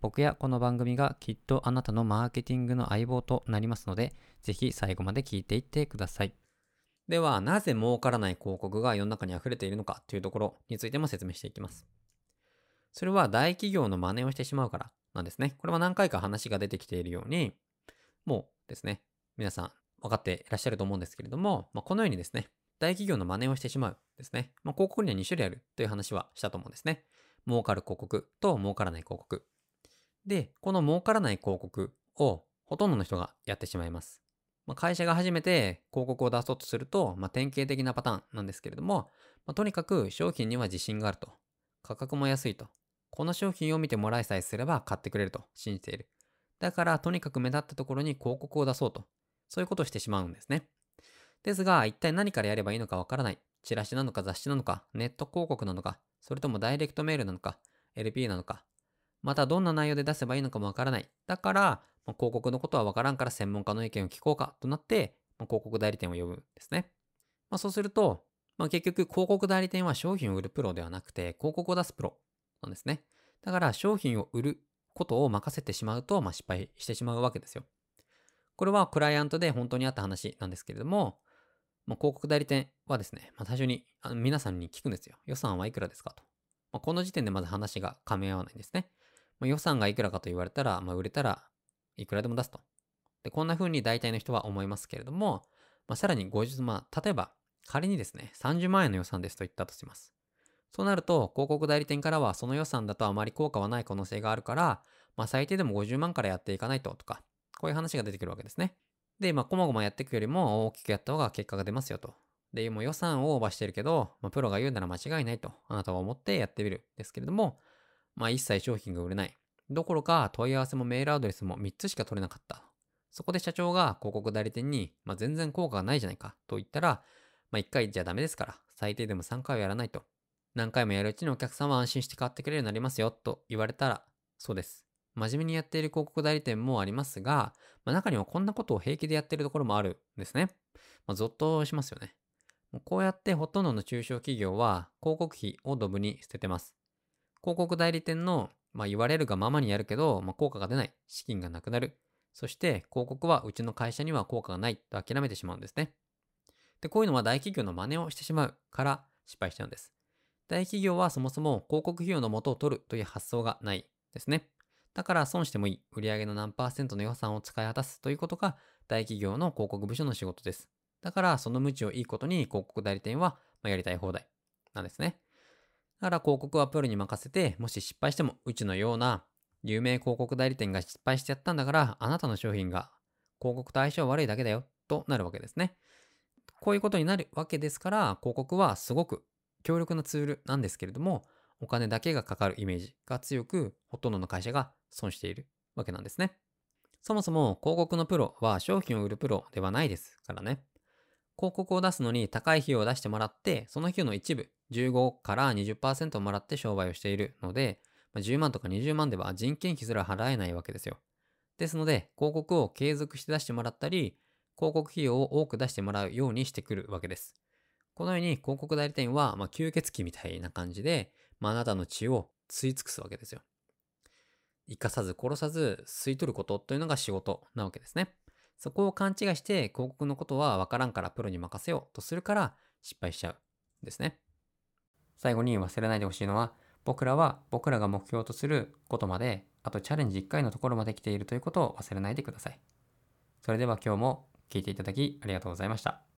僕やこの番組がきっとあなたのマーケティングの相棒となりますので、ぜひ最後まで聞いていってください。では、なぜ儲からない広告が世の中に溢れているのかというところについても説明していきます。それは大企業の真似をしてしまうからなんですね。これは何回か話が出てきているように、もうですね、皆さん分かっていらっしゃると思うんですけれども、まあ、このようにですね、大企業の真似をしてしまうですね。まあ、広告には2種類あるという話はしたと思うんですね。儲かる広告と儲からない広告。で、この儲からない広告をほとんどの人がやってしまいます。まあ、会社が初めて広告を出そうとすると、まあ、典型的なパターンなんですけれども、まあ、とにかく商品には自信があると。価格も安いと。この商品を見てもらいさえすれば買ってくれると信じている。だからとにかく目立ったところに広告を出そうと。そういうことをしてしまうんですね。ですが、一体何からやればいいのかわからない。チラシなのか雑誌なのか、ネット広告なのか、それともダイレクトメールなのか、LP なのか、またどんな内容で出せばいいのかもわからない。だから、ま、広告のことはわからんから専門家の意見を聞こうかとなって、ま、広告代理店を呼ぶんですね。まあ、そうすると、まあ、結局広告代理店は商品を売るプロではなくて広告を出すプロなんですね。だから商品を売ることを任せてしまうと、まあ、失敗してしまうわけですよ。これはクライアントで本当にあった話なんですけれども、まあ、広告代理店はですね、まあ、最初に皆さんに聞くんですよ。予算はいくらですかと。まあ、この時点でまず話が噛み合わないんですね。まあ、予算がいくらかと言われたら、まあ、売れたらいくらでも出すと。で、こんな風に大体の人は思いますけれども、まあ、さらに50万、例えば仮にですね、30万円の予算ですと言ったとします。そうなると、広告代理店からはその予算だとあまり効果はない可能性があるから、まあ最低でも50万からやっていかないととか、こういう話が出てくるわけですね。で、まあ、こまごまやっていくよりも大きくやった方が結果が出ますよと。で、もう予算をオーバーしてるけど、まあ、プロが言うなら間違いないと、あなたは思ってやってみる。ですけれども、まあ一切商品が売れない。どころか問い合わせもメールアドレスも3つしか取れなかった。そこで社長が広告代理店に、まあ、全然効果がないじゃないかと言ったら、まあ、1回じゃダメですから、最低でも3回はやらないと。何回もやるうちにお客さんは安心して買ってくれるようになりますよと言われたら、そうです。真面目にやっている広告代理店もありますが、まあ、中にはこんなことを平気でやっているところもあるんですね。まあ、ゾッとしますよね。こうやってほとんどの中小企業は広告費をドブに捨ててます。広告代理店のまあ言われるがままにやるけど、まあ効果が出ない。資金がなくなる。そして広告はうちの会社には効果がないと諦めてしまうんですね。で、こういうのは大企業の真似をしてしまうから失敗しちゃうんです。大企業はそもそも広告費用の元を取るという発想がないですね。だから損してもいい。売上の何パーセントの予算を使い果たすということが大企業の広告部署の仕事です。だからその無知をいいことに広告代理店はやりたい放題なんですね。だから広告はプロに任せて、もし失敗しても、うちのような有名広告代理店が失敗しちゃったんだから、あなたの商品が広告と相性悪いだけだよ、となるわけですね。こういうことになるわけですから、広告はすごく強力なツールなんですけれども、お金だけがかかるイメージが強く、ほとんどの会社が損しているわけなんですね。そもそも広告のプロは商品を売るプロではないですからね。広告を出すのに高い費用を出してもらって、その費用の一部、15から20%もらって商売をしているので、10万とか20万では人件費すら払えないわけですよ。ですので、広告を継続して出してもらったり、広告費用を多く出してもらうようにしてくるわけです。このように広告代理店は、まあ、吸血鬼みたいな感じで、ま、あなたの血を吸い尽くすわけですよ。生かさず殺さず吸い取ることというのが仕事なわけですね。そこを勘違いして広告のことはわからんからプロに任せようとするから失敗しちゃうんですね。最後に忘れないでほしいのは、僕らは僕らが目標とすることまで、あとチャレンジ1回のところまで来ているということを忘れないでください。それでは今日も聞いていただきありがとうございました。